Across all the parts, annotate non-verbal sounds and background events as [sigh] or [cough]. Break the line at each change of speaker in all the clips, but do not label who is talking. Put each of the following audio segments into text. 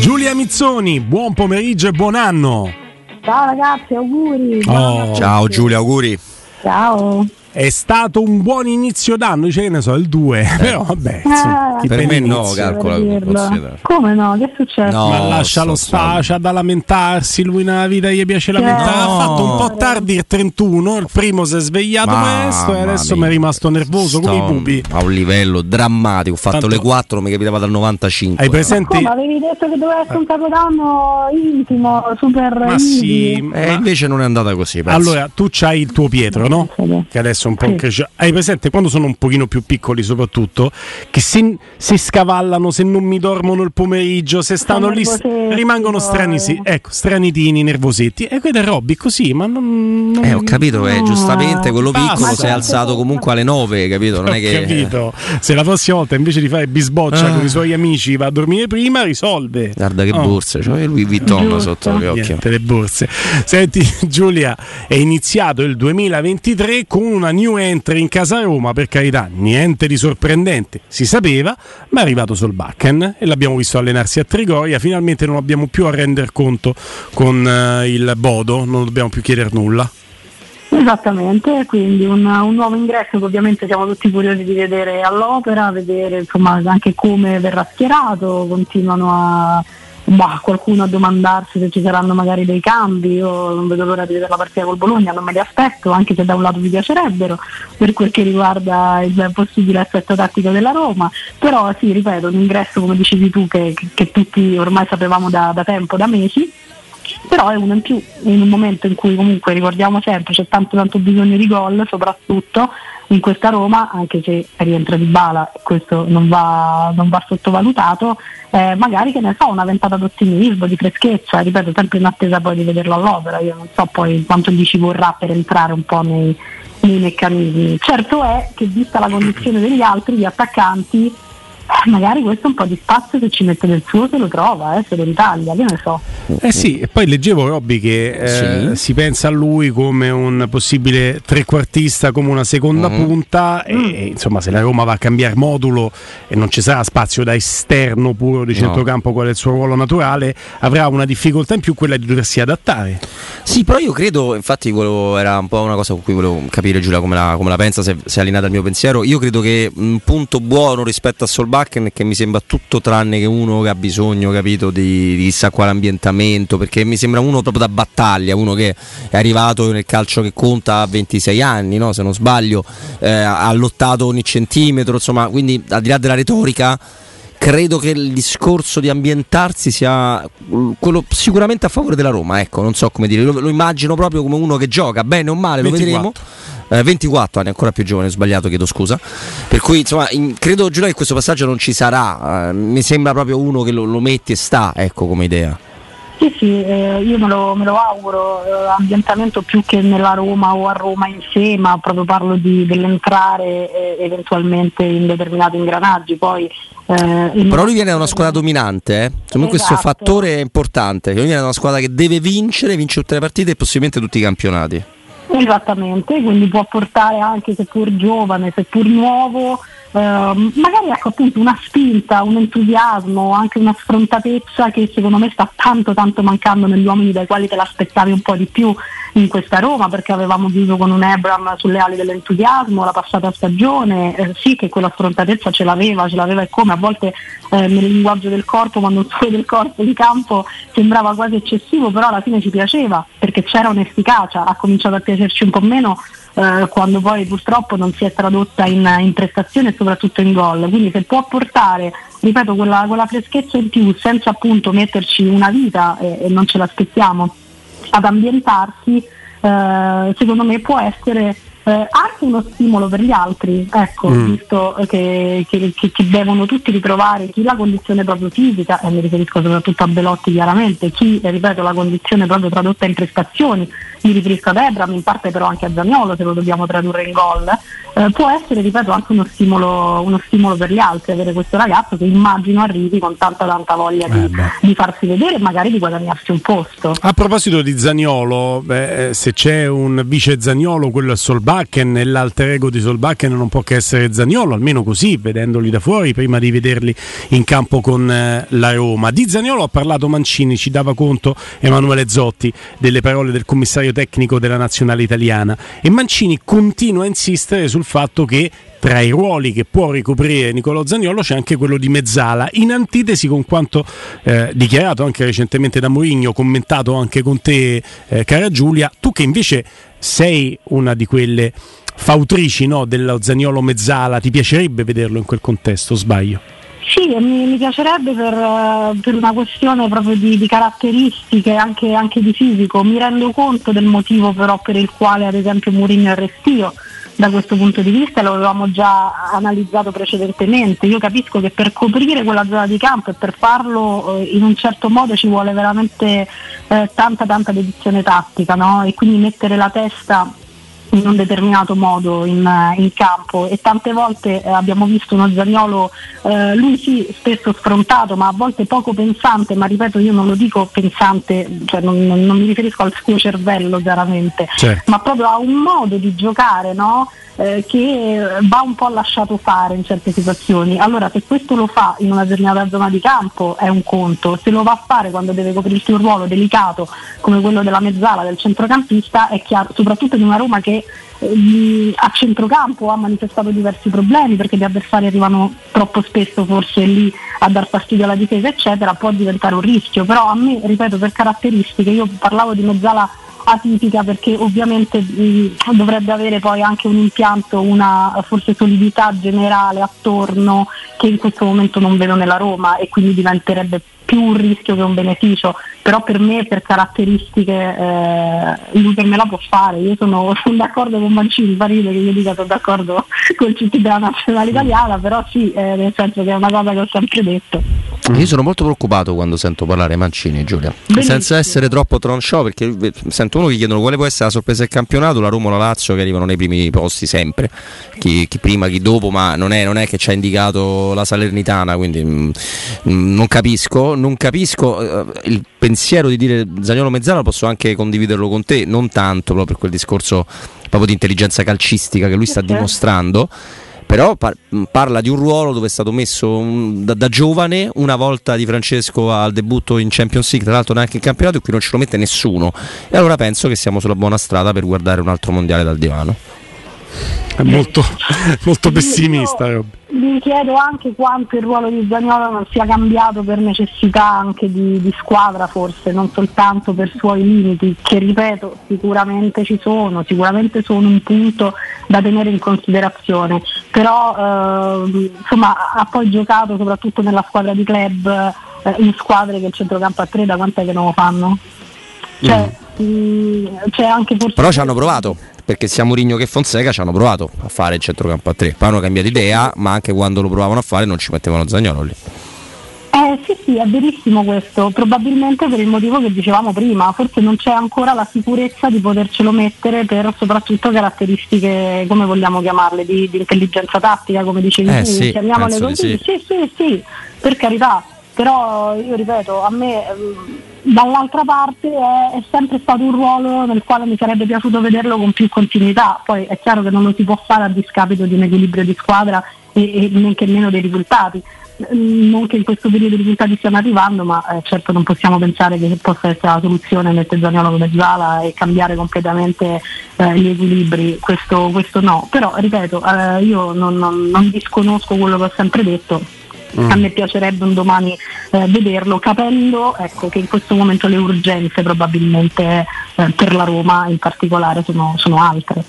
Giulia Mizzoni, buon pomeriggio e buon anno.
Ciao ragazzi, auguri.
Oh.
Ciao Giulia, auguri.
Ciao.
È stato un buon inizio d'anno, dice che ne so, il 2,
Eh. [laughs]
però vabbè. insomma,
Eh,
Per me no,
inizio.
calcola.
dirlo.
considera.
Come no? Che è successo?
No.
Ma lascialo
sto
sta, c'ha da lamentarsi, lui nella vita gli piace lamentare.
No.
Ha fatto un po' tardi il 31, il primo si è svegliato
Mamma
presto e adesso mi è rimasto nervoso come i pupi.
A un livello drammatico. Ho fatto
Tanto-
le 4, mi capitava dal 95.
Hai presente?
Come avevi detto che doveva essere un capodanno intimo, super
Ma sì,
Eh, invece non è andata così. penso.
Allora, tu c'hai il tuo Pietro, no? Che adesso un po'
Sì.
cresce. Hai presente quando sono un pochino più piccoli, soprattutto, che se, se scavallano, se non mi dormono il pomeriggio, se stanno lì, rimangono strani, sì, ecco, stranitini, nervosetti. E quello è Robby, così, ma non. non-
Eh, ho capito, eh,
No,
giustamente quello
basta.
piccolo si è alzato comunque alle 9, capito? Non
Ho
è che.
capito. Se la prossima volta invece di fare bisboccia
Ah.
con i suoi amici va a dormire prima, risolve.
Guarda che
Oh.
borse, cioè lui Vuitton sotto gli occhi.
Niente, le borse. Senti, [laughs] Giulia, è iniziato il 2023 con una new entry in casa Roma, per carità, niente di sorprendente, si sapeva, ma è arrivato Solbakken e l'abbiamo visto allenarsi a Trigoria, finalmente non abbiamo più a render conto con eh, il Bodo, non dobbiamo più chiedere nulla.
Esattamente, quindi un, un nuovo ingresso che ovviamente siamo tutti curiosi di vedere all'opera, vedere insomma anche come verrà schierato, continuano a bah, qualcuno a domandarsi se ci saranno magari dei cambi, io non vedo l'ora di vedere la partita col Bologna, non me li aspetto, anche se da un lato mi piacerebbero per quel che riguarda il possibile assetto tattico della Roma, però sì, ripeto, un ingresso come dicevi tu che- che tutti ormai sapevamo da, da tempo, da mesi, però è uno in più in un momento in cui comunque ricordiamo sempre c'è tanto tanto bisogno di gol soprattutto in questa Roma anche se rientra di bala questo non va, non va sottovalutato eh, magari che ne so una ventata d'ottimismo di freschezza ripeto sempre in attesa poi di vederlo all'opera io non so poi quanto gli ci vorrà per entrare un po' nei, nei meccanismi. Certo è che vista la condizione degli altri gli attaccanti magari questo un po' di spazio se ci mette del suo se lo trova eh, se lo ritaglia che ne so
Eh sì, e poi leggevo Robby che eh,
Sì.
si pensa a lui come un possibile trequartista, come una seconda
Mhm.
punta e, e, insomma se la Roma va a cambiare modulo e non ci sarà spazio da esterno puro di
No.
centrocampo qual è il suo ruolo naturale, avrà una difficoltà in più quella di doversi adattare.
Sì, però io credo, infatti volevo- era un po' una cosa con cui volevo capire Giulia come la, come la pensa, se, se è allineata al mio pensiero. Io credo che un punto buono rispetto a Solbakken è che mi sembra tutto tranne che uno che ha bisogno, capito, di, di chissà quale ambientamento, perché mi sembra uno proprio da battaglia, uno che è arrivato nel calcio che conta a 26 anni, no? se non sbaglio, eh, ha lottato ogni centimetro, insomma, quindi al di là della retorica credo che il discorso di ambientarsi sia mm, quello sicuramente a favore della Roma, ecco, non so come dire, lo, lo immagino proprio come uno che gioca bene o male, lo
24.
vedremo. Eh, 24 anni, ancora più giovane, ho sbagliato, chiedo scusa. Per cui, insomma, in- credo Giulia che questo passaggio non ci sarà. eh, mi sembra proprio uno che lo, lo metti e sta, ecco, come idea.
Sì, sì, eh, io me lo, me lo auguro, eh, ambientamento più che nella Roma o a Roma in sé, ma proprio parlo di, dell'entrare eh, eventualmente in determinati ingranaggi. Poi, eh, in-
Però lui viene da una squadra dominante, eh. Secondo me questo
Esatto.
fattore è importante. Lui viene da una squadra che deve vincere, vince tutte le partite e possibilmente tutti i campionati.
Esattamente, quindi può portare anche seppur giovane, seppur nuovo, magari ecco appunto una spinta, un entusiasmo, anche una sfrontatezza che secondo me sta tanto tanto mancando negli uomini dai quali te l'aspettavi un po' di più in questa Roma perché avevamo chiuso con un Ebram sulle ali dell'entusiasmo la passata stagione, eh, sì che quella sfrontatezza ce l'aveva, ce l'aveva e come a volte eh, nel linguaggio del corpo, non solo del corpo di campo sembrava quasi eccessivo, però alla fine ci piaceva perché c'era un'efficacia, ha cominciato a piacerci un po' meno eh, quando poi purtroppo non si è tradotta in, in prestazione e soprattutto in gol. Quindi se può portare, ripeto, quella, quella freschezza in più senza appunto metterci una vita e, e non ce l'aspettiamo ad ambientarsi, eh, secondo me può essere eh, anche uno stimolo per gli altri, ecco,
Mm.
visto che, che- che- che devono tutti ritrovare chi la condizione proprio fisica, e mi riferisco soprattutto a Belotti chiaramente, chi, eh, ripeto, la condizione proprio tradotta in prestazioni, mi riferisco ad Ebram, in parte però anche a Zaniolo se lo dobbiamo tradurre in gol, eh, può essere, ripeto, anche uno stimolo, uno stimolo, per gli altri avere questo ragazzo che immagino arrivi con tanta tanta voglia eh di, di, farsi vedere e magari di guadagnarsi un posto.
A proposito di Zagnolo, beh, eh, se c'è un vice Zagnolo, quello è Solbakken e l'alter ego di Solbakken non può che essere Zagnolo, almeno così, vedendoli da fuori, prima di vederli in campo con eh, la Roma. Di Zagnolo ha parlato Mancini, ci dava conto Emanuele Zotti delle parole del commissario tecnico della nazionale italiana e Mancini continua a insistere sul fatto che tra i ruoli che può ricoprire Nicolò Zagnolo c'è anche quello di mezzala, in antitesi con quanto eh, dichiarato anche recentemente da Mourinho, commentato anche con te eh, cara Giulia, tu che invece sei una di quelle fautrici no, dello Zagnolo mezzala, ti piacerebbe vederlo in quel contesto, sbaglio?
Sì, mi, mi piacerebbe per, eh, per, una questione proprio di, di caratteristiche, anche, anche, di fisico. Mi rendo conto del motivo però per il quale ad esempio Mourinho è restio da questo punto di vista, lo avevamo già analizzato precedentemente. Io capisco che per coprire quella zona di campo e per farlo eh, in un certo modo ci vuole veramente eh, tanta tanta dedizione tattica no? e quindi mettere la testa in un determinato modo in, in campo e tante volte eh, abbiamo visto uno Zagnolo, eh, lui sì spesso sfrontato ma a volte poco pensante, ma ripeto io non lo dico pensante, cioè non, non, non mi riferisco al suo cervello chiaramente, certo. ma proprio a un modo di giocare no? Eh, che va un po' lasciato fare in certe situazioni. Allora se questo lo fa in una determinata zona di campo è un conto, se lo va a fare quando deve coprirsi un ruolo delicato come quello della mezzala del centrocampista è chiaro, soprattutto in una Roma che eh, a centrocampo ha manifestato diversi problemi perché gli avversari arrivano troppo spesso forse lì a dar fastidio alla difesa eccetera, può diventare un rischio, però a me, ripeto, per caratteristiche, io parlavo di mezzala atipica perché ovviamente mh, dovrebbe avere poi anche un impianto, una forse solidità generale attorno che in questo momento non vedo nella Roma e quindi diventerebbe più un rischio che un beneficio, però per me per caratteristiche eh, lui per me la può fare, io sono, [laughs] sono d'accordo con Mancini, fa che io dica sono d'accordo con il CT della nazionale italiana, però sì, eh, nel senso che è una cosa che ho sempre detto.
Io sono molto preoccupato quando sento parlare Mancini, Giulia, Benissimo. senza essere troppo tronchò, perché sento uno che chiedono quale può essere la sorpresa del campionato, la Roma o la Lazio che arrivano nei primi posti sempre, chi, chi prima, chi dopo, ma non è, non è, che ci ha indicato la Salernitana, quindi mh, mm, non capisco non capisco eh, il pensiero di dire Zagnolo Mezzano, posso anche condividerlo con te, non tanto proprio per quel discorso proprio di intelligenza calcistica che lui sta okay. dimostrando però par- parla di un ruolo dove è stato messo un, da, da, giovane una volta di Francesco al debutto in Champions League, tra l'altro neanche in campionato, e qui non ce lo mette nessuno. E allora penso che siamo sulla buona strada per guardare un altro mondiale dal divano.
È molto, [laughs] molto pessimista. Io
mi chiedo anche quanto il ruolo di Zagnolo non sia cambiato per necessità anche di, di, squadra forse, non soltanto per suoi limiti, che ripeto sicuramente ci sono, sicuramente sono un punto da tenere in considerazione, però eh, insomma ha poi giocato soprattutto nella squadra di club eh, in squadre che il centrocampo a tre da quant'è che non lo fanno? Cioè, mm. mh, c'è anche forse
però ci hanno provato perché sia Mourinho che Fonseca ci hanno provato a fare il centrocampo a tre, poi hanno cambiato idea, ma anche quando lo provavano a fare non ci mettevano Zagnolo lì.
Eh sì, sì, è verissimo questo, probabilmente per il motivo che dicevamo prima, forse non c'è ancora la sicurezza di potercelo mettere per soprattutto caratteristiche, come vogliamo chiamarle, di, di intelligenza tattica, come dicevi
eh,
tu,
sì, chiamiamole
così. Sì. sì, sì, sì, per carità, però io ripeto, a me ehm, dall'altra parte è, è, sempre stato un ruolo nel quale mi sarebbe piaciuto vederlo con più continuità, poi è chiaro che non lo si può fare a discapito di un equilibrio di squadra e, e neanche meno dei risultati. Mm, non che in questo periodo i risultati stiano arrivando, ma eh, certo non possiamo pensare che possa essere la soluzione mettere Zagnolo come Zala e cambiare completamente eh, gli equilibri, questo, questo, no. Però ripeto, eh, io non, non, non disconosco quello che ho sempre detto Mm. A me piacerebbe un domani eh, vederlo, capendo ecco, che in questo momento le urgenze probabilmente eh, per la Roma in particolare sono, sono altre.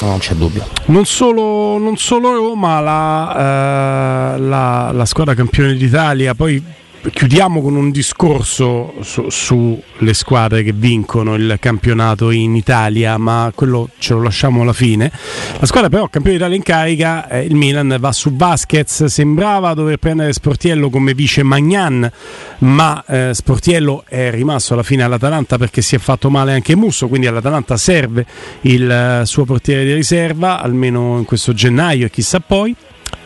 non c'è dubbio.
Non solo, non solo Roma, la, eh, la, la squadra campione d'Italia, poi chiudiamo con un discorso su, sulle squadre che vincono il campionato in Italia, ma quello ce lo lasciamo alla fine. La squadra però campione d'Italia in carica, eh, il Milan va su Vasquez, sembrava dover prendere Sportiello come vice Magnan, ma eh, Sportiello è rimasto alla fine all'Atalanta perché si è fatto male anche Musso, quindi all'Atalanta serve il uh, suo portiere di riserva, almeno in questo gennaio e chissà poi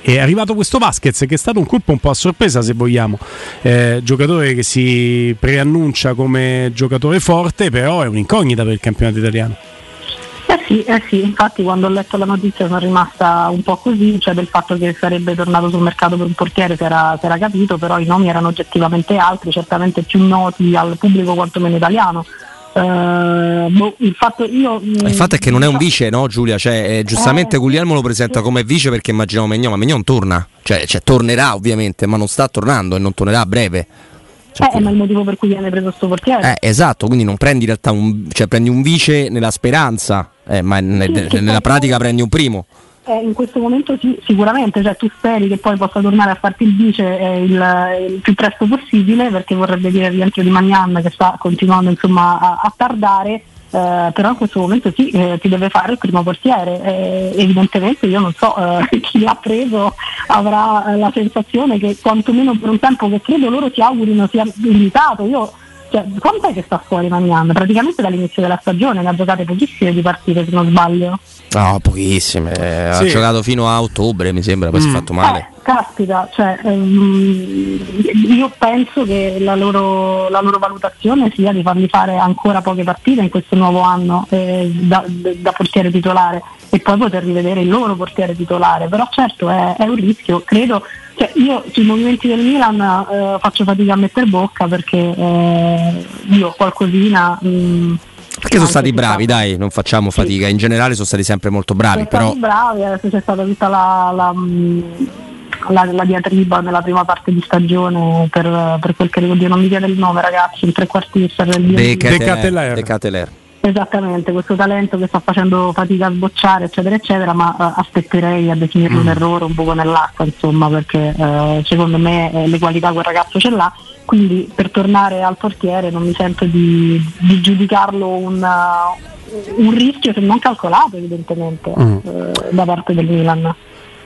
è arrivato questo Vasquez che è stato un colpo un po' a sorpresa se vogliamo, eh, giocatore che si preannuncia come giocatore forte però è un'incognita per il campionato italiano.
Eh sì, eh sì, infatti quando ho letto la notizia sono rimasta un po' così, cioè del fatto che sarebbe tornato sul mercato per un portiere si era, si era capito, però i nomi erano oggettivamente altri, certamente più noti al pubblico quantomeno italiano. Uh, boh, il, fatto io,
mm, il, fatto è che non è un vice, no Giulia? Cioè, eh, giustamente eh, Guglielmo lo presenta come vice perché immaginavo Megnon, ma Megnon torna, cioè, cioè, tornerà ovviamente, ma non sta tornando e non tornerà a breve.
Cioè, eh, ma il motivo per cui viene preso questo portiere.
Eh, esatto, quindi non prendi in realtà un, cioè, prendi un vice nella speranza, eh, ma sì, ne, nella pratica prendi un primo.
Eh, in questo momento sì, sicuramente, cioè, tu speri che poi possa tornare a farti il vice eh, il, il, più presto possibile perché vorrebbe dire rientro di Magnan che sta continuando insomma, a, a tardare. Eh, però in questo momento sì, eh, ti deve fare il primo portiere. Eh, evidentemente io non so, eh, [laughs] chi l'ha preso avrà la sensazione che quantomeno per un tempo che credo loro si augurino sia limitato. Io cioè, quanto è che sta fuori Magnan? Praticamente dall'inizio della stagione ne ha giocate pochissime di partite se non sbaglio.
No, pochissime. Sì. Ha giocato fino a ottobre, mi sembra, poi mm. si è mm. fatto male.
Eh, caspita, cioè, um, io penso che la loro, la loro, valutazione sia di fargli fare ancora poche partite in questo nuovo anno eh, da, da, portiere titolare e poi poter rivedere il loro portiere titolare. Però certo è, è un rischio, credo cioè, io sui movimenti del Milan eh, faccio fatica a mettere bocca perché eh, io qualcosina. Mh,
mm, perché sono stati bravi, dai, non facciamo fatica. Sì. In generale sono stati sempre molto bravi.
Sono
però...
stati bravi, adesso c'è stata tutta la, la, mm, la, la diatriba nella prima parte di stagione per, per quel che oddio, non mi viene il nome, ragazzi, il trequartista del
De Cateler.
Esattamente, questo talento che sta facendo fatica a sbocciare, eccetera, eccetera, ma uh, aspetterei a definirlo mm. un errore un po' nell'acqua, insomma, perché uh, secondo me eh, le qualità quel ragazzo ce l'ha. Quindi per tornare al portiere non mi sento di, di giudicarlo un, uh, un, rischio se non calcolato, evidentemente, mm. da parte del Milan.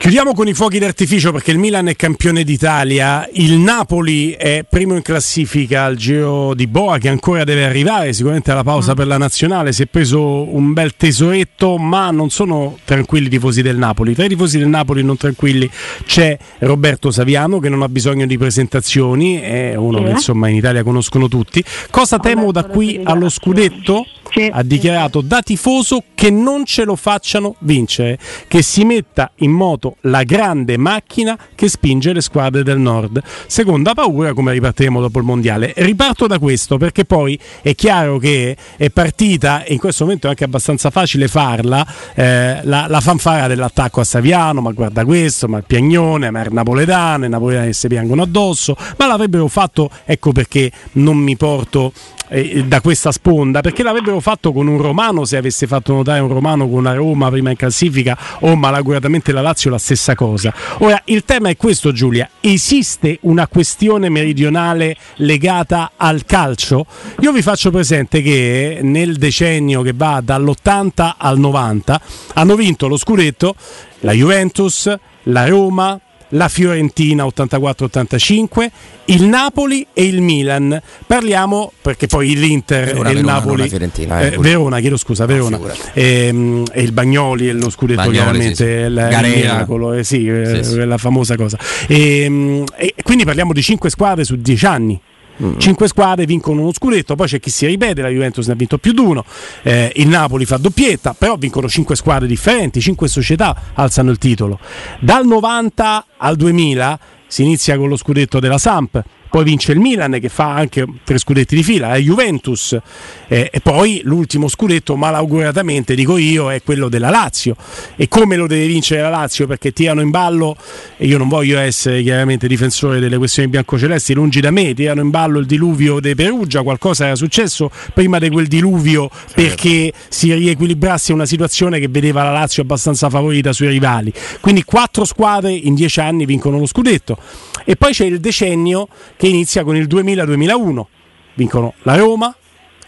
Chiudiamo con i fuochi d'artificio perché il Milan è campione d'Italia, il Napoli è primo in classifica al Giro di Boa che ancora deve arrivare, sicuramente alla pausa mm. per la nazionale, si è preso un bel tesoretto ma non sono tranquilli i tifosi del Napoli, tra i tifosi del Napoli non tranquilli c'è Roberto Saviano che non ha bisogno di presentazioni, è uno sì. che insomma in Italia conoscono tutti. Cosa temo da qui allo scudetto? ha dichiarato da tifoso che non ce lo facciano vincere, che si metta in moto la grande macchina che spinge le squadre del nord. Seconda paura, come ripartiremo dopo il mondiale. Riparto da questo perché poi è chiaro che è partita, e in questo momento è anche abbastanza facile farla, eh, la, la, fanfara dell'attacco a Saviano, ma guarda questo, ma il piagnone, ma il napoletano, i napoletani si piangono addosso, ma l'avrebbero fatto, ecco perché non mi porto eh, da questa sponda perché l'avrebbero fatto con un romano se avesse fatto notare un romano con una Roma prima in classifica o malaguratamente la Lazio la stessa cosa. Ora il tema è questo Giulia, esiste una questione meridionale legata al calcio? Io vi faccio presente che nel decennio che va dall'80 al 90 hanno vinto lo scudetto la Juventus, la Roma, la Fiorentina 84-85, il Napoli e il Milan. Parliamo perché poi l'Inter Verona, e il Verona, Napoli.
Fiorentina, eh,
eh, Verona, chiedo scusa, Verona. No, e, ehm, e, il Bagnoli e lo scudetto Bagnoli, chiaramente, sì, sì. Il, miracolo, eh, sì, eh, sì, la famosa cosa. E, ehm, e quindi parliamo di 5 squadre su 10 anni. Mm. Cinque squadre vincono uno scudetto, poi c'è chi si ripete, la Juventus ne ha vinto più di uno, eh, il Napoli fa doppietta, però vincono cinque squadre differenti, cinque società alzano il titolo. Dal 90 al 2000 si inizia con lo scudetto della Samp, poi vince il Milan che fa anche tre scudetti di fila, la Juventus. Eh, e poi l'ultimo scudetto malauguratamente dico io è quello della Lazio. E come lo deve vincere la Lazio? Perché tirano in ballo e io non voglio essere chiaramente difensore delle questioni biancocelesti lungi da me, tirano in ballo il diluvio di Perugia, qualcosa era successo prima di quel diluvio certo. perché si riequilibrasse una situazione che vedeva la Lazio abbastanza favorita sui rivali. Quindi quattro squadre in dieci anni vincono lo scudetto. E poi c'è il decennio che che inizia con il 2000-2001. Vincono la Roma,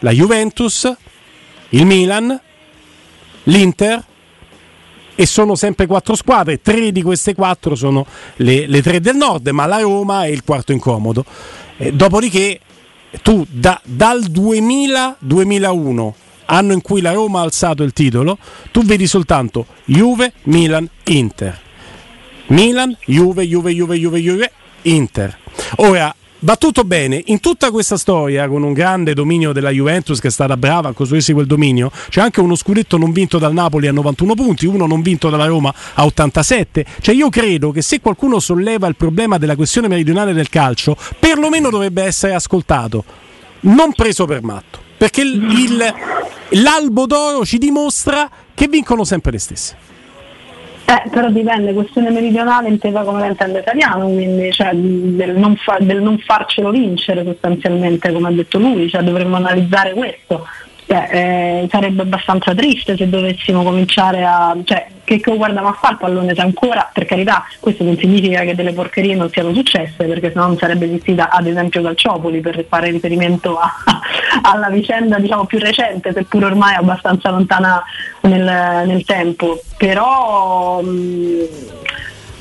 la Juventus, il Milan, l'Inter e sono sempre quattro squadre, tre di queste quattro sono le, le tre del nord, ma la Roma è il quarto incomodo. Eh, dopodiché tu da, dal 2000-2001 anno in cui la Roma ha alzato il titolo, tu vedi soltanto Juve, Milan, Inter. Milan, Juve, Juve, Juve, Juve, Juve, Inter. Ora, va tutto bene, in tutta questa storia, con un grande dominio della Juventus che è stata brava a costruirsi quel dominio, c'è anche uno scudetto non vinto dal Napoli a 91 punti, uno non vinto dalla Roma a 87. Cioè io credo che se qualcuno solleva il problema della questione meridionale del calcio, perlomeno dovrebbe essere ascoltato, non preso per matto. Perché il, il, l'albo d'oro ci dimostra che vincono sempre le stesse.
Eh, però dipende, questione meridionale intesa come la intende italiano, quindi cioè, del, non fa, del, non farcelo vincere sostanzialmente, come ha detto lui, cioè, dovremmo analizzare questo. Cioè, eh, sarebbe abbastanza triste se dovessimo cominciare a. Cioè, che, che guardiamo a fare il pallone se ancora, per carità, questo non significa che delle porcherie non siano successe, perché sennò non sarebbe esistita ad esempio Calciopoli per fare riferimento a, [laughs] alla vicenda diciamo, più recente, seppur ormai abbastanza lontana nel, nel tempo. Però mh,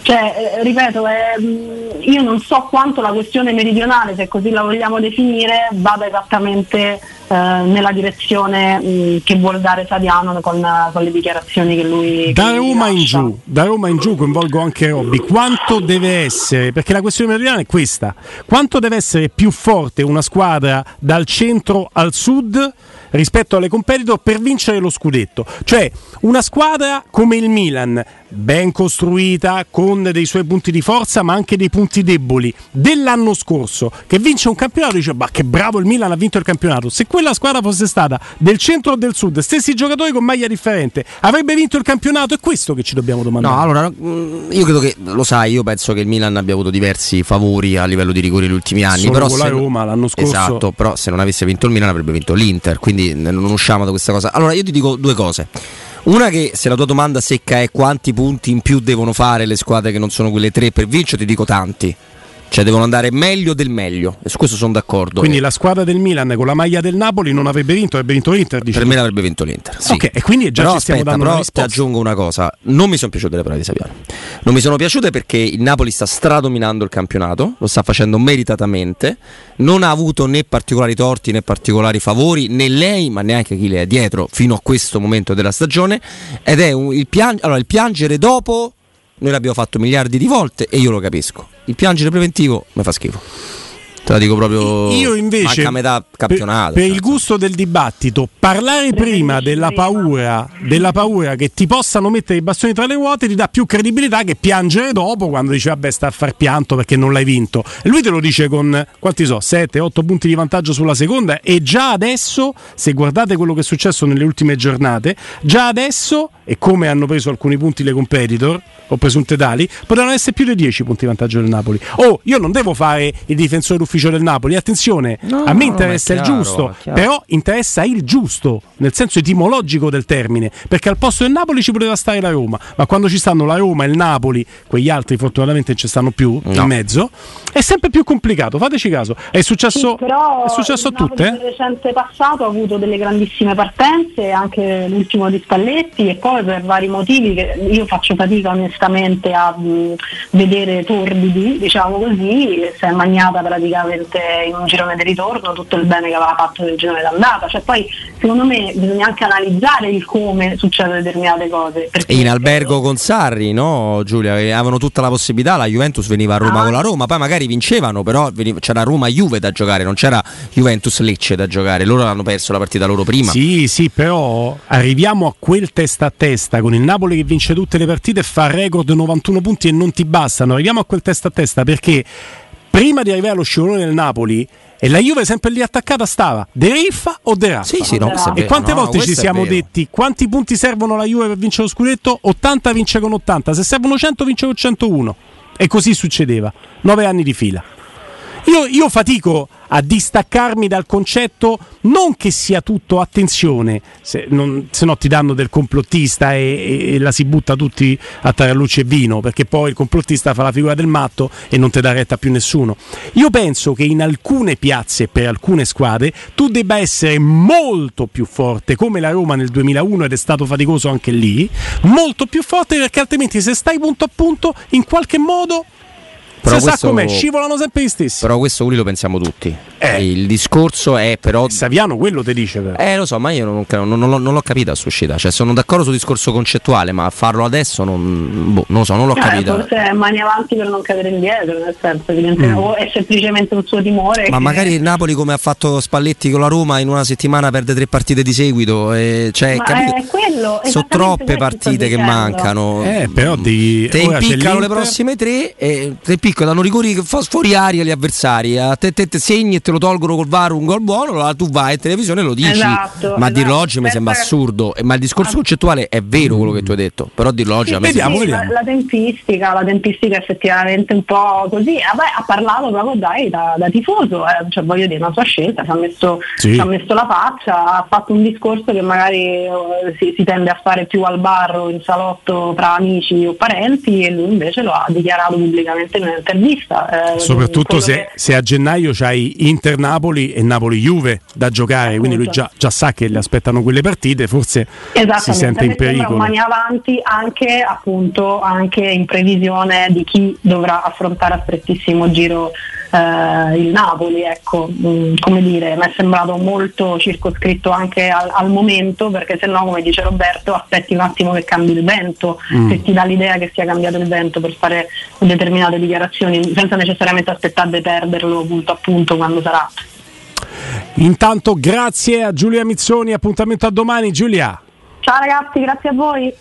cioè, eh, ripeto, eh, io non so quanto la questione meridionale, se così la vogliamo definire, vada esattamente eh, nella direzione mh, che vuol dare Sadiano con, con, le dichiarazioni che lui
da
che
Roma in giù da Roma in giù coinvolgo anche Robby quanto deve essere perché la questione meridionale è questa quanto deve essere più forte una squadra dal centro al sud rispetto alle competitor per vincere lo scudetto. Cioè una squadra come il Milan, ben costruita, con dei suoi punti di forza ma anche dei punti deboli, dell'anno scorso, che vince un campionato, dice ma che bravo il Milan ha vinto il campionato. Se quella squadra fosse stata del centro o del sud, stessi giocatori con maglia differente, avrebbe vinto il campionato? È questo che ci dobbiamo domandare.
No, allora mm, io credo che, lo sai, io penso che il Milan abbia avuto diversi favori a livello di rigori negli ultimi anni.
Solo
però
con
se,
la Roma l'anno scorso.
Esatto, però se non avesse vinto il Milan avrebbe vinto l'Inter, quindi non usciamo da questa cosa. Allora io ti dico due cose. Una che se la tua domanda secca è quanti punti in più devono fare le squadre che non sono quelle tre per vincere, ti dico tanti. Cioè devono andare meglio del meglio e su questo sono d'accordo.
Quindi la squadra del Milan con la maglia del Napoli non avrebbe vinto, avrebbe vinto l'Inter.
Per me l'avrebbe vinto l'Inter. Sì.
Ok, e quindi già
però
ci stiamo
aspetta,
dando
però ti aggiungo una cosa. Non mi sono piaciute le parole di Saviano. Non mi sono piaciute perché il Napoli sta stradominando il campionato, lo sta facendo meritatamente. Non ha avuto né particolari torti né particolari favori, né lei, ma neanche chi le è dietro fino a questo momento della stagione. Ed è un- il, pian- allora, il piangere dopo. Noi l'abbiamo fatto miliardi di volte e io lo capisco. Il piangere preventivo mi fa schifo. Te la dico proprio.
Io invece,
Manca a metà campionato.
per, per il gusto del dibattito, parlare prima della paura, della paura che ti possano mettere i bastoni tra le ruote ti dà più credibilità che piangere dopo quando dici vabbè sta a far pianto perché non l'hai vinto. E lui te lo dice con quanti so, 7-8 punti di vantaggio sulla seconda e già adesso, se guardate quello che è successo nelle ultime giornate, già adesso e come hanno preso alcuni punti le competitor o presunte tali, potranno essere più di 10 punti di vantaggio del Napoli. Oh, io non devo fare il difensore d'ufficio del Napoli, attenzione,
No,
a me interessa
è
il
chiaro,
giusto,
chiaro.
però interessa il giusto, nel senso etimologico del termine, perché al posto del Napoli ci poteva stare la Roma, ma quando ci stanno la Roma e il Napoli, quegli altri fortunatamente non ci stanno più
No.
in mezzo, è sempre più complicato, fateci caso. È successo,
Sì, però
è successo a tutte?
Nel
eh?
recente passato ha avuto delle grandissime partenze, anche l'ultimo di Spalletti, e poi per vari motivi che io faccio fatica onestamente a mh, vedere torbidi, diciamo così, si è magnata praticamente in un girone di ritorno tutto il bene che aveva fatto nel girone d'andata. Cioè, poi secondo me bisogna anche analizzare il come succedono determinate cose.
in albergo con Sarri, no Giulia? Che avevano tutta la possibilità, la Juventus veniva a Roma
Ah.
con la Roma, poi magari vincevano, però veniva- c'era Roma-Juve da giocare, non c'era Juventus-Lecce da giocare, loro hanno perso la partita loro prima.
Sì, sì, però arriviamo a quel testa a testa con il Napoli che vince tutte le partite e fa record 91 punti e non ti bastano. Arriviamo a quel testa a testa perché prima di arrivare allo scivolone del Napoli e la Juve sempre lì attaccata stava De Riffa o De Raffa?
Sì, sì, no, è
E
vero.
quante
No,
volte ci siamo
vero.
detti quanti punti servono alla Juve per vincere lo scudetto? 80 vince con 80, se servono 100 vince con 101. E così succedeva, nove anni di fila. Io, io fatico a distaccarmi dal concetto non che sia tutto attenzione, se, non, se no ti danno del complottista e, e, e, la si butta tutti a tarallucce e vino, perché poi il complottista fa la figura del matto e non ti dà retta più nessuno. Io penso che in alcune piazze per alcune squadre tu debba essere molto più forte, come la Roma nel 2001 ed è stato faticoso anche lì, molto più forte perché altrimenti se stai punto a punto in qualche modo però si questo, sa com'è, scivolano sempre gli stessi.
Però questo qui lo pensiamo tutti. Eh. Il discorso è però.
Saviano quello ti dice però.
Eh lo so, ma io non, non, non, non l'ho capita questa uscita. Cioè, sono d'accordo sul discorso concettuale, ma farlo adesso non, boh, non lo so, non l'ho eh, capita.
Forse è mani avanti per non cadere indietro, nel senso evidentemente mm. è semplicemente un suo timore.
Ma magari il Napoli come ha fatto Spalletti con la Roma in una settimana perde tre partite di seguito. E, cioè,
quello,
sono troppe partite che mancano.
Eh, però di...
Te impiccano le prossime tre e te impiccano, danno rigori fuori aria agli avversari. A te, te, te segni e te lo tolgono col VAR un gol buono, allora tu vai in televisione e lo dici. Esatto, ma esatto. dirlo oggi mi sembra assurdo. Ma il discorso ah. concettuale è vero quello che tu hai detto, però dirlo oggi sì, a me
vediamo, sì, vediamo. La, tempistica, la tempistica effettivamente un po' così. Ah, beh, ha parlato proprio dai, da, da tifoso, eh, cioè voglio dire, una sua scelta, ci ha, messo, ci ha messo la faccia, ha fatto un discorso che magari uh, si, si, tende a fare più al bar o in salotto tra amici o parenti e lui invece lo ha dichiarato pubblicamente in un'intervista.
Eh, Soprattutto se, che... se, a gennaio c'hai Inter-Napoli e Napoli-Juve da giocare, quindi lui già, già, sa che le aspettano quelle partite, forse si sente in pericolo.
mani avanti anche, appunto, anche in previsione di chi dovrà affrontare a strettissimo giro eh, il Napoli, ecco, mm, come dire, mi è sembrato molto circoscritto anche al, al, momento, perché se no, come dice Roberto, aspetti un attimo che cambi il vento, mm. se ti dà l'idea che sia cambiato il vento per fare determinate dichiarazioni, senza necessariamente aspettare di perderlo punto a punto quando sarà.
Intanto grazie a Giulia Mizzoni, appuntamento a domani Giulia.
Ciao ragazzi, grazie a voi.